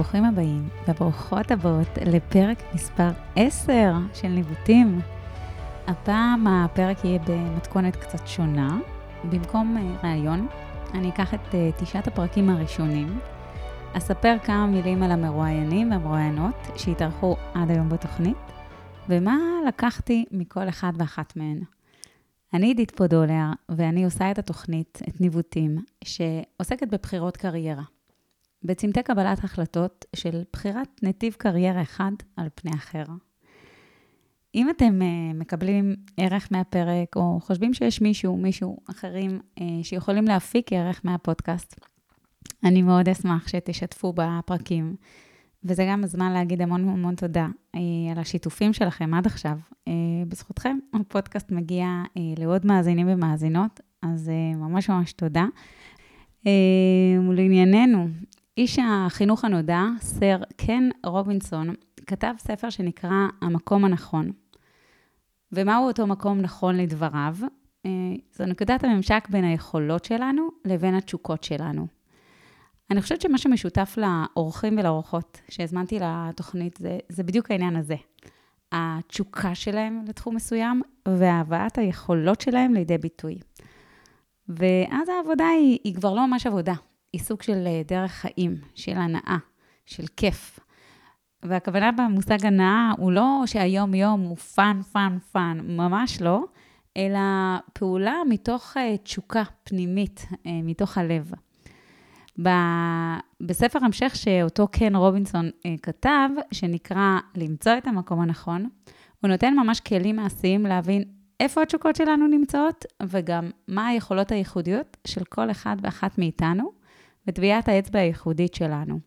ברוכים הבאים וברוכות הבאות לפרק מספר 10 של ניווטים. הפעם הפרק יהיה במתכונת קצת שונה. במקום אה, ראיון, אני אקח את אה, תשעת הפרקים הראשונים, אספר כמה מילים על המרואיינים והמרואיינות שהתארחו עד היום בתוכנית, ומה לקחתי מכל אחד ואחת מהן. אני עידית פודולר, ואני עושה את התוכנית, את ניווטים, שעוסקת בבחירות קריירה. בצמתי קבלת החלטות של בחירת נתיב קריירה אחד על פני אחר. אם אתם uh, מקבלים ערך מהפרק, או חושבים שיש מישהו, מישהו אחרים uh, שיכולים להפיק ערך מהפודקאסט, אני מאוד אשמח שתשתפו בפרקים. וזה גם הזמן להגיד המון המון תודה uh, על השיתופים שלכם עד עכשיו. בזכותכם הפודקאסט מגיע לעוד מאזינים ומאזינות, אז ממש ממש תודה. ולענייננו, איש החינוך הנודע, סר קן רובינסון, כתב ספר שנקרא המקום הנכון. ומהו אותו מקום נכון לדבריו? אה, זו נקודת הממשק בין היכולות שלנו לבין התשוקות שלנו. אני חושבת שמה שמשותף לאורחים ולאורחות שהזמנתי לתוכנית זה, זה בדיוק העניין הזה. התשוקה שלהם לתחום מסוים והבאת היכולות שלהם לידי ביטוי. ואז העבודה היא, היא כבר לא ממש עבודה, היא סוג של אה, דרך חיים, של הנאה, של כיף. והכוונה במושג הנאה הוא לא שהיום-יום הוא fun, fun, fun, ממש לא, אלא פעולה מתוך אה, תשוקה פנימית, אה, מתוך הלב. בספר המשך שאותו קן רובינסון כתב, שנקרא למצוא את המקום הנכון, הוא נותן ממש כלים מעשיים להבין איפה התשוקות שלנו נמצאות, וגם מה היכולות הייחודיות של כל אחד ואחת מאיתנו, וטביעת האצבע הייחודית שלנו.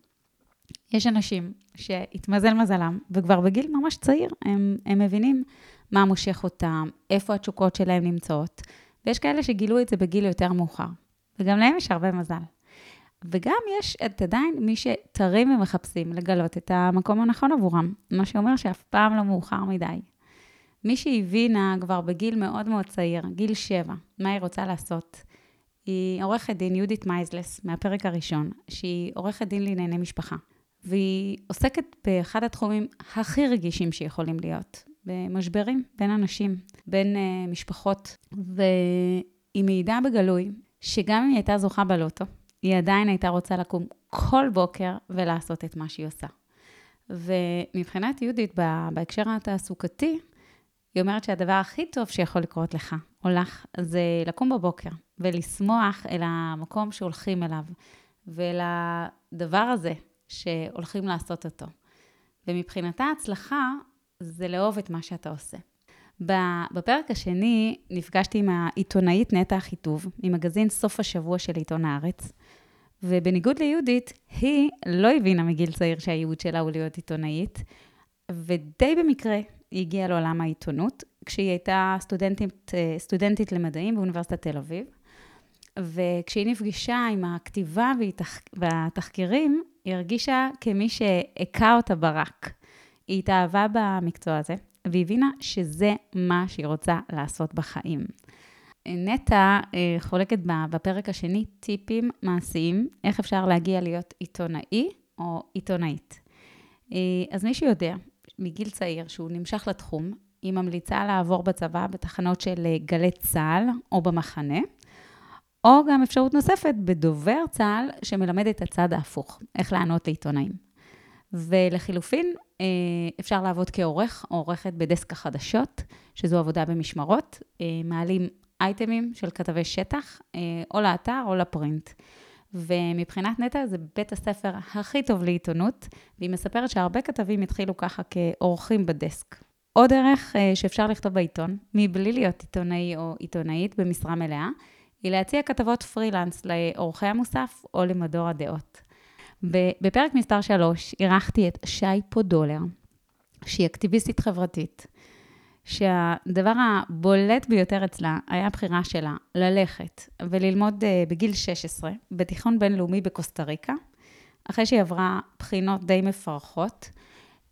יש אנשים שהתמזל מזלם, וכבר בגיל ממש צעיר הם, הם מבינים מה מושך אותם, איפה התשוקות שלהם נמצאות, ויש כאלה שגילו את זה בגיל יותר מאוחר, וגם להם יש הרבה מזל. וגם יש את עדיין מי שטרים ומחפשים לגלות את המקום הנכון עבורם, מה שאומר שאף פעם לא מאוחר מדי. מי שהבינה כבר בגיל מאוד מאוד צעיר, גיל שבע, מה היא רוצה לעשות, היא עורכת דין יהודית מייזלס, מהפרק הראשון, שהיא עורכת דין לענייני משפחה. והיא עוסקת באחד התחומים הכי רגישים שיכולים להיות, במשברים בין אנשים, בין uh, משפחות. והיא מעידה בגלוי שגם אם היא הייתה זוכה בלוטו, היא עדיין הייתה רוצה לקום כל בוקר ולעשות את מה שהיא עושה. ומבחינת יהודית, בהקשר התעסוקתי, היא אומרת שהדבר הכי טוב שיכול לקרות לך, או לך, זה לקום בבוקר ולשמוח אל המקום שהולכים אליו, ואל הדבר הזה שהולכים לעשות אותו. ומבחינתה הצלחה זה לאהוב את מה שאתה עושה. בפרק השני נפגשתי עם העיתונאית נטע אחיטוב, ממגזין סוף השבוע של עיתון הארץ, ובניגוד ליהודית, היא לא הבינה מגיל צעיר שהייעוד שלה הוא להיות עיתונאית, ודי במקרה היא הגיעה לעולם העיתונות, כשהיא הייתה סטודנטית, סטודנטית למדעים באוניברסיטת תל אביב. וכשהיא נפגשה עם הכתיבה והתחקירים, היא הרגישה כמי שהכה אותה ברק. היא התאהבה במקצוע הזה, והבינה שזה מה שהיא רוצה לעשות בחיים. נטע אה, חולקת בפרק השני טיפים מעשיים, איך אפשר להגיע להיות עיתונאי או עיתונאית. אה, אז מי שיודע, מגיל צעיר, שהוא נמשך לתחום, היא ממליצה לעבור בצבא בתחנות של אה, גלי צה"ל או במחנה, או גם אפשרות נוספת בדובר צה"ל שמלמד את הצד ההפוך, איך לענות לעיתונאים. ולחילופין, אה, אפשר לעבוד כעורך או עורכת בדסק החדשות, שזו עבודה במשמרות, אה, מעלים אייטמים של כתבי שטח, או לאתר או לפרינט. ומבחינת נטע זה בית הספר הכי טוב לעיתונות, והיא מספרת שהרבה כתבים התחילו ככה כאורחים בדסק. עוד אה, שאפשר לכתוב בעיתון, מבלי להיות עיתונאי או עיתונאית במשרה מלאה, היא להציע כתבות פרילנס לאורחי המוסף או למדור הדעות. בפרק מספר 3 אירחתי את שי פודולר, שהיא אקטיביסטית חברתית, שהדבר הבולט ביותר אצלה היה הבחירה שלה ללכת וללמוד אה, בגיל 16 בתיכון בינלאומי בקוסטה ריקה, אחרי שהיא עברה בחינות די מפרכות.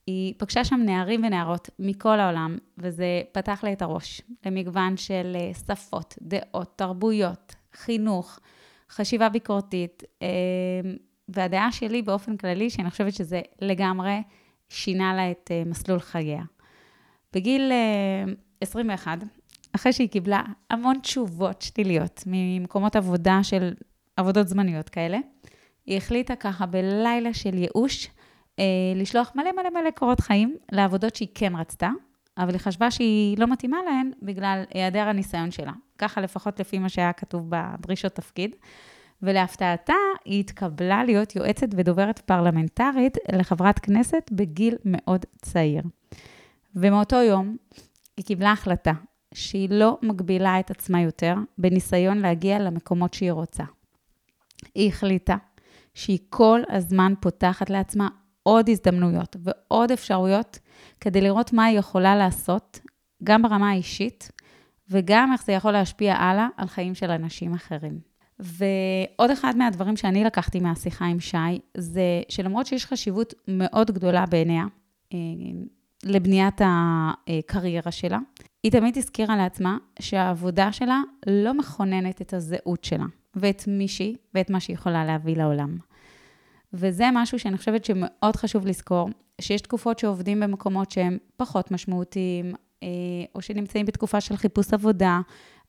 היא פגשה שם נערים ונערות מכל העולם, וזה פתח לה את הראש למגוון של אה, שפות, דעות, תרבויות, חינוך, חשיבה ביקורתית, אה, והדעה שלי באופן כללי, שאני חושבת שזה לגמרי שינה לה את uh, מסלול חייה. בגיל uh, 21, אחרי שהיא קיבלה המון תשובות שליליות ממקומות עבודה של עבודות זמניות כאלה, היא החליטה ככה בלילה של ייאוש, אה, לשלוח מלא מלא מלא קורות חיים לעבודות שהיא כן רצתה, אבל היא חשבה שהיא לא מתאימה להן בגלל היעדר הניסיון שלה. ככה לפחות לפי מה שהיה כתוב בדרישות תפקיד. ולהפתעתה, היא התקבלה להיות יועצת ודוברת פרלמנטרית לחברת כנסת בגיל מאוד צעיר. ומאותו יום היא קיבלה החלטה שהיא לא מגבילה את עצמה יותר בניסיון להגיע למקומות שהיא רוצה. היא החליטה שהיא כל הזמן פותחת לעצמה עוד הזדמנויות ועוד אפשרויות כדי לראות מה היא יכולה לעשות, גם ברמה האישית, וגם איך זה יכול להשפיע הלאה על חיים של אנשים אחרים. ועוד אחד מהדברים שאני לקחתי מהשיחה עם שי, זה שלמרות שיש חשיבות מאוד גדולה בעיניה אה, לבניית הקריירה שלה, היא תמיד הזכירה לעצמה שהעבודה שלה לא מכוננת את הזהות שלה, ואת מי שהיא, ואת מה שהיא יכולה להביא לעולם. וזה משהו שאני חושבת שמאוד חשוב לזכור, שיש תקופות שעובדים במקומות שהם פחות משמעותיים, אה, או שנמצאים בתקופה של חיפוש עבודה,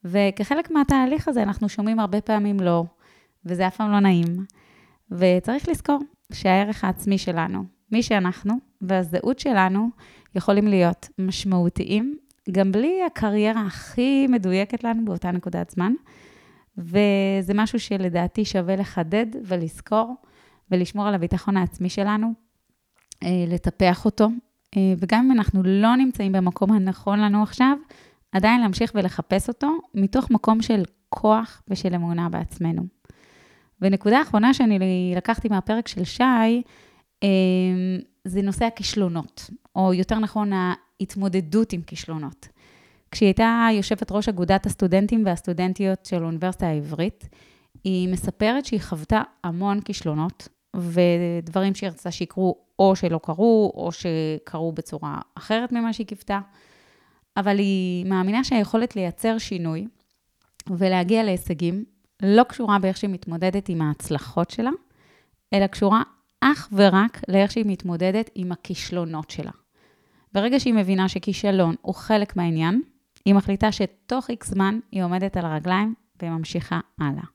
וכחלק מהתהליך הזה אנחנו שומעים הרבה פעמים לא, וזה אף פעם לא נעים. וצריך לזכור שהערך העצמי שלנו, מי שאנחנו והזהות שלנו, יכולים להיות משמעותיים, גם בלי הקריירה הכי מדויקת לנו באותה נקודת זמן. וזה משהו שלדעתי שווה לחדד ולזכור. ולשמור על הביטחון העצמי שלנו, אה, לטפח אותו, אה, וגם אם אנחנו לא נמצאים במקום הנכון לנו עכשיו, עדיין להמשיך ולחפש אותו מתוך מקום של כוח ושל אמונה בעצמנו. ונקודה אחרונה שאני לקחתי מהפרק של שי, אה, זה נושא הכישלונות, או יותר נכון, ההתמודדות עם כישלונות. כשהיא הייתה יושבת ראש אגודת הסטודנטים והסטודנטיות של האוניברסיטה העברית, היא מספרת שהיא חוותה המון כישלונות, ודברים שהיא רצתה שיקרו או שלא קרו, או שקרו בצורה אחרת ממה שהיא קיוותה. אבל היא מאמינה שהיכולת לייצר שינוי ולהגיע להישגים לא קשורה באיך שהיא מתמודדת עם ההצלחות שלה, אלא קשורה אך ורק לאיך שהיא מתמודדת עם הכישלונות שלה. ברגע שהיא מבינה שכישלון הוא חלק מהעניין, היא מחליטה שתוך איקס זמן היא עומדת על הרגליים וממשיכה הלאה.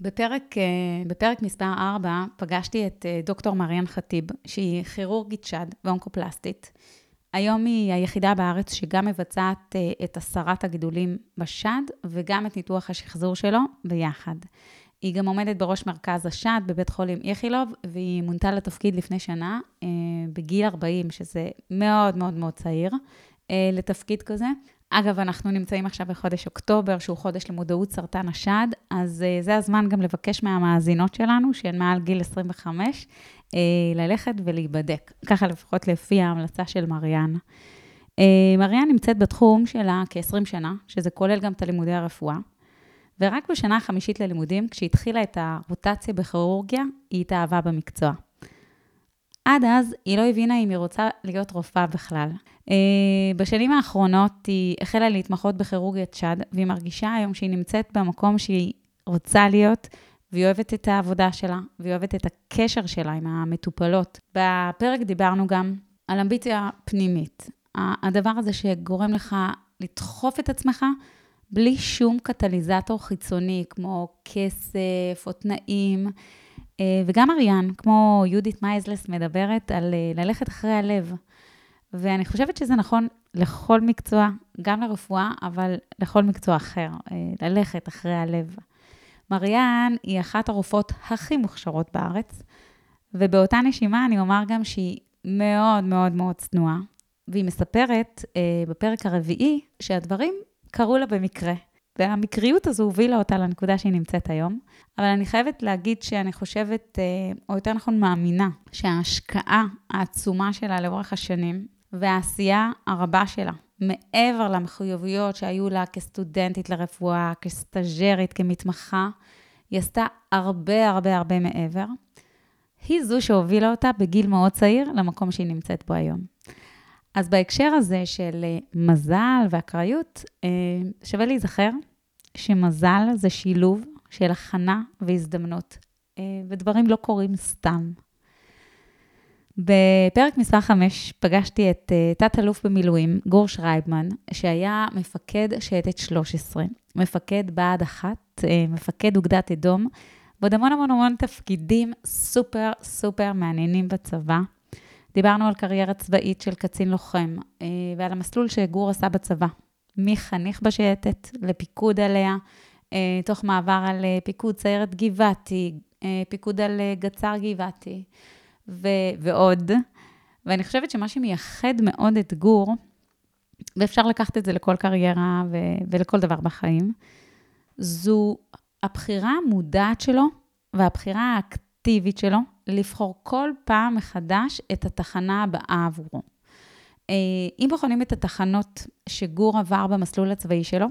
בפרק, אה, בפרק מספר 4 פגשתי את אה, דוקטור מריאן חטיב, שהיא כירורגית שד ואונקופלסטית. היום היא היחידה בארץ שגם מבצעת אה, את הסרת הגידולים בשד וגם את ניתוח השחזור שלו ביחד. היא גם עומדת בראש מרכז השד בבית חולים איכילוב, והיא מונתה לתפקיד לפני שנה, בגיל 40, שזה מאוד מאוד מאוד צעיר, לתפקיד כזה. אגב, אנחנו נמצאים עכשיו בחודש אוקטובר, שהוא חודש למודעות סרטן השד, אז uh, זה הזמן גם לבקש מהמאזינות שלנו, שהן מעל גיל 25, uh, אה, ללכת ולהיבדק. ככה לפחות לפי ההמלצה של מריאן. Uh, מריאן נמצאת בתחום שלה כ-20 שנה, שזה כולל גם את הלימודי הרפואה. ורק בשנה החמישית ללימודים, כשהתחילה את הרוטציה בכירורגיה, היא התאהבה במקצוע. עד אז היא לא הבינה אם היא רוצה להיות רופאה בכלל. אה, בשנים האחרונות היא החלה להתמחות בכירורגיית שד, והיא מרגישה היום שהיא נמצאת במקום שהיא רוצה להיות, והיא אוהבת את העבודה שלה, והיא אוהבת את הקשר שלה עם המטופלות. בפרק דיברנו גם על אמביציה פנימית. הדבר הזה שגורם לך לדחוף את עצמך בלי שום קטליזטור חיצוני, כמו כסף או תנאים. אה, וגם אריאן, כמו יהודית מייזלס, מדברת על אה, ללכת אחרי הלב. ואני חושבת שזה נכון לכל מקצוע, גם לרפואה, אבל לכל מקצוע אחר, אה, ללכת אחרי הלב. מריאן היא אחת הרופאות הכי מוכשרות בארץ, ובאותה נשימה אני אומר גם שהיא מאוד מאוד מאוד צנועה, והיא מספרת בפרק הרביעי שהדברים קרו לה במקרה. והמקריות הזו הובילה אותה לנקודה שהיא נמצאת היום. אבל אני חייבת להגיד שאני חושבת, אה, או יותר נכון מאמינה, שההשקעה העצומה שלה לאורך השנים, והעשייה הרבה שלה, מעבר למחויבויות שהיו לה כסטודנטית לרפואה, כסטאג'רית, כמתמחה, היא עשתה הרבה הרבה הרבה מעבר. היא זו שהובילה אותה בגיל מאוד צעיר למקום שהיא נמצאת בו היום. אז בהקשר הזה של אה, מזל ואקראיות, אה, שווה להיזכר שמזל זה שילוב של הכנה והזדמנות. ודברים לא קורים סתם. בפרק מספר 5 פגשתי את תת-אלוף במילואים, גור שרייבמן, שהיה מפקד שייטת 13, מפקד בה"ד 1, מפקד אוגדת אדום, ועוד המון המון המון תפקידים סופר סופר מעניינים בצבא. דיברנו על קריירה צבאית של קצין לוחם, אה, ועל המסלול שגור עשה בצבא, מחניך בשייטת לפיקוד עליה, אה, תוך מעבר על אה, פיקוד סיירת גבעתי, פיקוד על גצר גבעתי, ו- ועוד. ואני חושבת שמה שמייחד מאוד את גור, ואפשר לקחת את זה לכל קריירה ו- ולכל דבר בחיים, זו הבחירה המודעת שלו והבחירה האקטיבית שלו לבחור כל פעם מחדש את התחנה הבאה עבורו. אה, אם בוחנים את התחנות שגור עבר במסלול הצבאי שלו,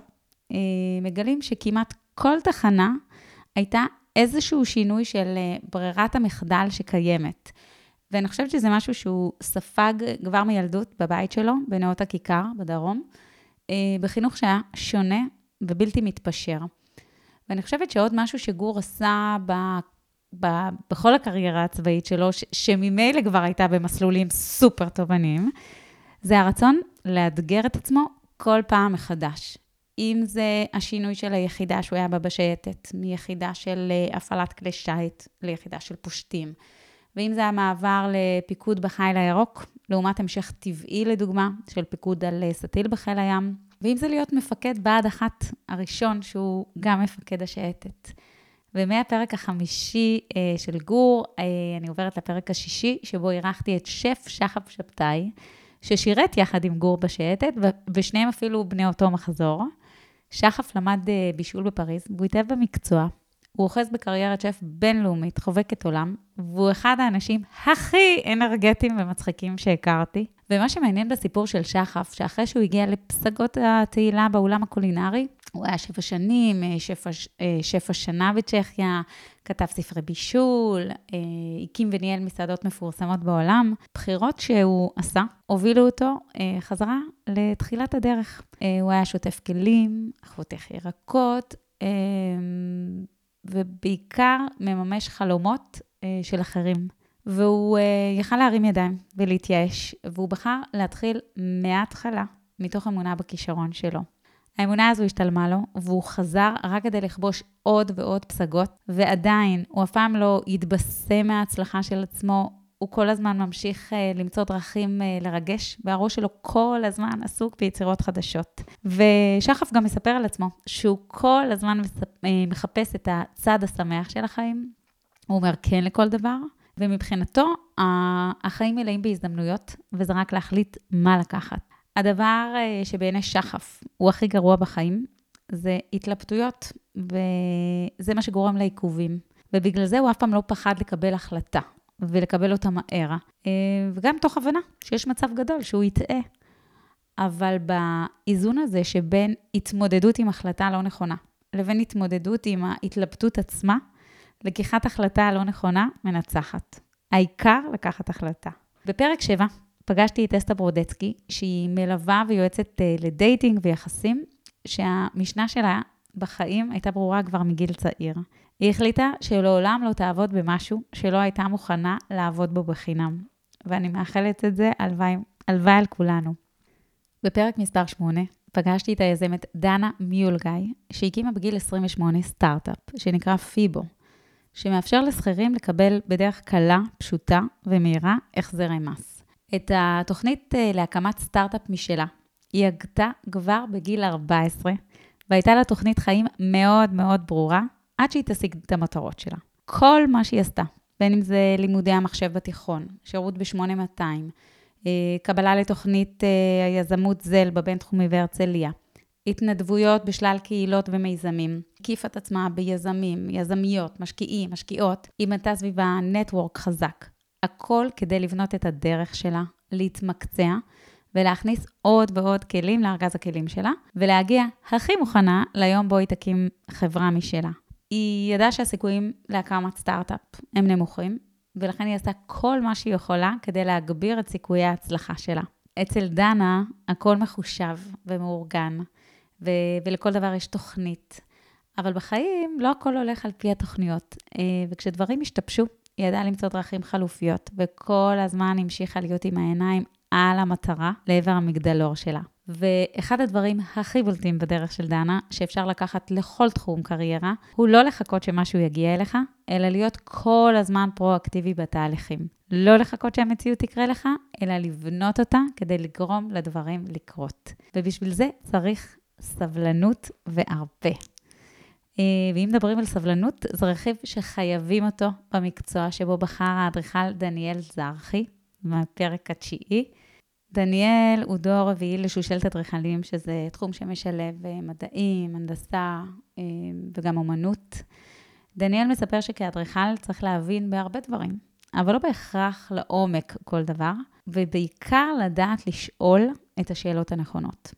אה, מגלים שכמעט כל תחנה הייתה איזשהו שינוי של אה, ברירת המחדל שקיימת. ואני חושבת שזה משהו שהוא ספג כבר מילדות בבית שלו, בנאות הכיכר, בדרום, בחינוך שהיה שונה ובלתי מתפשר. ואני חושבת שעוד משהו שגור עשה ב, בכל הקריירה הצבאית שלו, ש, שממילא כבר הייתה במסלולים סופר תובעניים, זה הרצון לאתגר את עצמו כל פעם מחדש. אם זה השינוי של היחידה שהוא היה בה בשייטת, מיחידה של אה, הפעלת כלי שיט ליחידה של פושטים, ואם זה המעבר לפיקוד בחיל הירוק, לעומת המשך טבעי, לדוגמה, של פיקוד על אה, סטיל בחיל הים, ואם זה להיות מפקד בה"ד אחת הראשון, שהוא גם מפקד השייטת. ומהפרק החמישי אה, של גור, אה, אני עוברת לפרק השישי, שבו אירחתי את שף שחף שבתאי, ששירת יחד עם גור בשייטת, ושניהם אפילו בני אותו מחזור. שחף למד אה, בישול בפריז, והוא התאהב במקצוע. הוא אוחז בקריירת שף בינלאומית, חובקת עולם, והוא אחד האנשים הכי אנרגטיים ומצחיקים שהכרתי. ומה שמעניין בסיפור של שחף, שאחרי שהוא הגיע לפסגות התהילה באולם הקולינרי, הוא היה שבע שנים, אה, שף, אה, שף השנה בצ'כיה, כתב ספרי בישול, אה, הקים וניהל מסעדות מפורסמות בעולם. בחירות שהוא עשה הובילו אותו חזרה לתחילת הדרך. הוא היה שוטף כלים, חותך ירקות, ובעיקר מממש חלומות של אחרים. והוא יכל להרים ידיים ולהתייאש, והוא בחר להתחיל מההתחלה, מתוך אמונה בכישרון שלו. האמונה הזו השתלמה לו, והוא חזר רק כדי לכבוש עוד ועוד פסגות, ועדיין, הוא אף פעם לא התבשם מההצלחה של עצמו, הוא כל הזמן ממשיך uh, למצוא דרכים uh, לרגש, והראש שלו כל הזמן עסוק ביצירות חדשות. ושחף גם מספר על עצמו שהוא כל הזמן מחפש את הצד השמח של החיים. הוא אומר כן לכל דבר, ומבחינתו, החיים מלאים בהזדמנויות, וזה רק להחליט מה לקחת. הדבר אה, שבעיני שחף הוא הכי גרוע בחיים, זה התלבטויות, וזה מה שגורם לעיכובים. ובגלל זה הוא אף פעם לא פחד לקבל החלטה, ולקבל אותה מהר. אה, וגם תוך הבנה שיש מצב גדול שהוא יטעה. אבל באיזון הזה שבין התמודדות עם החלטה לא נכונה, לבין התמודדות עם ההתלבטות עצמה, לקיחת החלטה לא נכונה מנצחת. העיקר לקחת החלטה. בפרק 7 פגשתי את אסתה ברודצקי, שהיא מלווה ויועצת אה, לדייטינג ויחסים, שהמשנה שלה בחיים הייתה ברורה כבר מגיל צעיר. היא החליטה שלעולם לא תעבוד במשהו שלא הייתה מוכנה לעבוד בו בחינם. ואני מאחלת את זה, הלוואי על כולנו. בפרק מספר 8 פגשתי את היזמת דנה מיולגאי, שהקימה בגיל 28 סטארט-אפ, שנקרא פיבו, שמאפשר לשכירים לקבל בדרך קלה, פשוטה ומהירה החזרי מס. את התוכנית אה, להקמת סטארט-אפ משלה, היא הגתה כבר בגיל 14, והייתה לה תוכנית חיים מאוד מאוד ברורה, עד שהיא תשיג את המטרות שלה. כל מה שהיא עשתה, בין אם זה לימודי המחשב בתיכון, שירות ב-8200, אה, קבלה לתוכנית אה, היזמות זל בבינתחומי והרצליה, התנדבויות בשלל קהילות ומיזמים, הקיפה את עצמה ביזמים, יזמיות, משקיעים, משקיעות, היא בנתה סביבה נטוורק חזק. הכל כדי לבנות את הדרך שלה, להתמקצע ולהכניס עוד ועוד כלים לארגז הכלים שלה, ולהגיע הכי מוכנה ליום בו היא תקים חברה משלה. היא ידעה שהסיכויים להקמת סטארט-אפ הם נמוכים, ולכן היא עשתה כל מה שהיא יכולה כדי להגביר את סיכויי ההצלחה שלה. אצל דנה הכל מחושב ומאורגן. ו- ולכל דבר יש תוכנית. אבל בחיים לא הכל הולך על פי התוכניות, אה, וכשדברים השתבשו, היא ידעה למצוא דרכים חלופיות, וכל הזמן המשיכה להיות עם העיניים על המטרה לעבר המגדלור שלה. ואחד הדברים הכי בולטים בדרך של דנה, שאפשר לקחת לכל תחום קריירה, הוא לא לחכות שמשהו יגיע אליך, אלא להיות כל הזמן פרואקטיבי בתהליכים. לא לחכות שהמציאות תקרה לך, אלא לבנות אותה כדי לגרום לדברים לקרות. ובשביל זה צריך סבלנות והרבה. אה, ואם מדברים על סבלנות, זה רכיב שחייבים אותו במקצוע שבו בחר האדריכל דניאל זרחי, מהפרק התשיעי. דניאל הוא דור רביעי לשושלת אדריכלים, שזה תחום שמשלב אה, מדעים, הנדסה אה, וגם אומנות. דניאל מספר שכאדריכל צריך להבין בהרבה דברים, אבל לא בהכרח לעומק כל דבר, ובעיקר לדעת לשאול את השאלות הנכונות.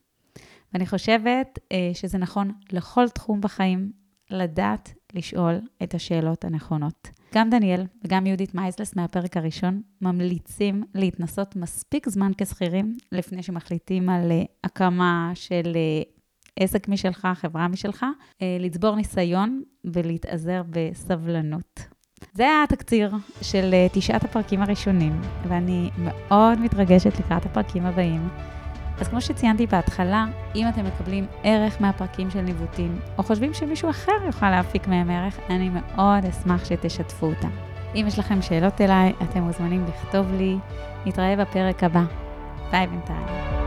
ואני חושבת שזה נכון לכל תחום בחיים, לדעת לשאול את השאלות הנכונות. גם דניאל וגם יהודית מייזלס מהפרק הראשון ממליצים להתנסות מספיק זמן כשכירים לפני שמחליטים על uh, הקמה של uh, עסק משלך, חברה משלך, uh, לצבור ניסיון ולהתאזר בסבלנות. זה היה התקציר של תשעת הפרקים הראשונים, ואני מאוד מתרגשת לקראת הפרקים הבאים. אז כמו שציינתי בהתחלה, אם אתם מקבלים ערך מהפרקים של ניווטים, או חושבים שמישהו אחר יוכל להפיק מהם ערך, אני מאוד אשמח שתשתפו אותם. אם יש לכם שאלות אליי, אתם מוזמנים לכתוב לי. נתראה בפרק הבא. ביי בינתיים.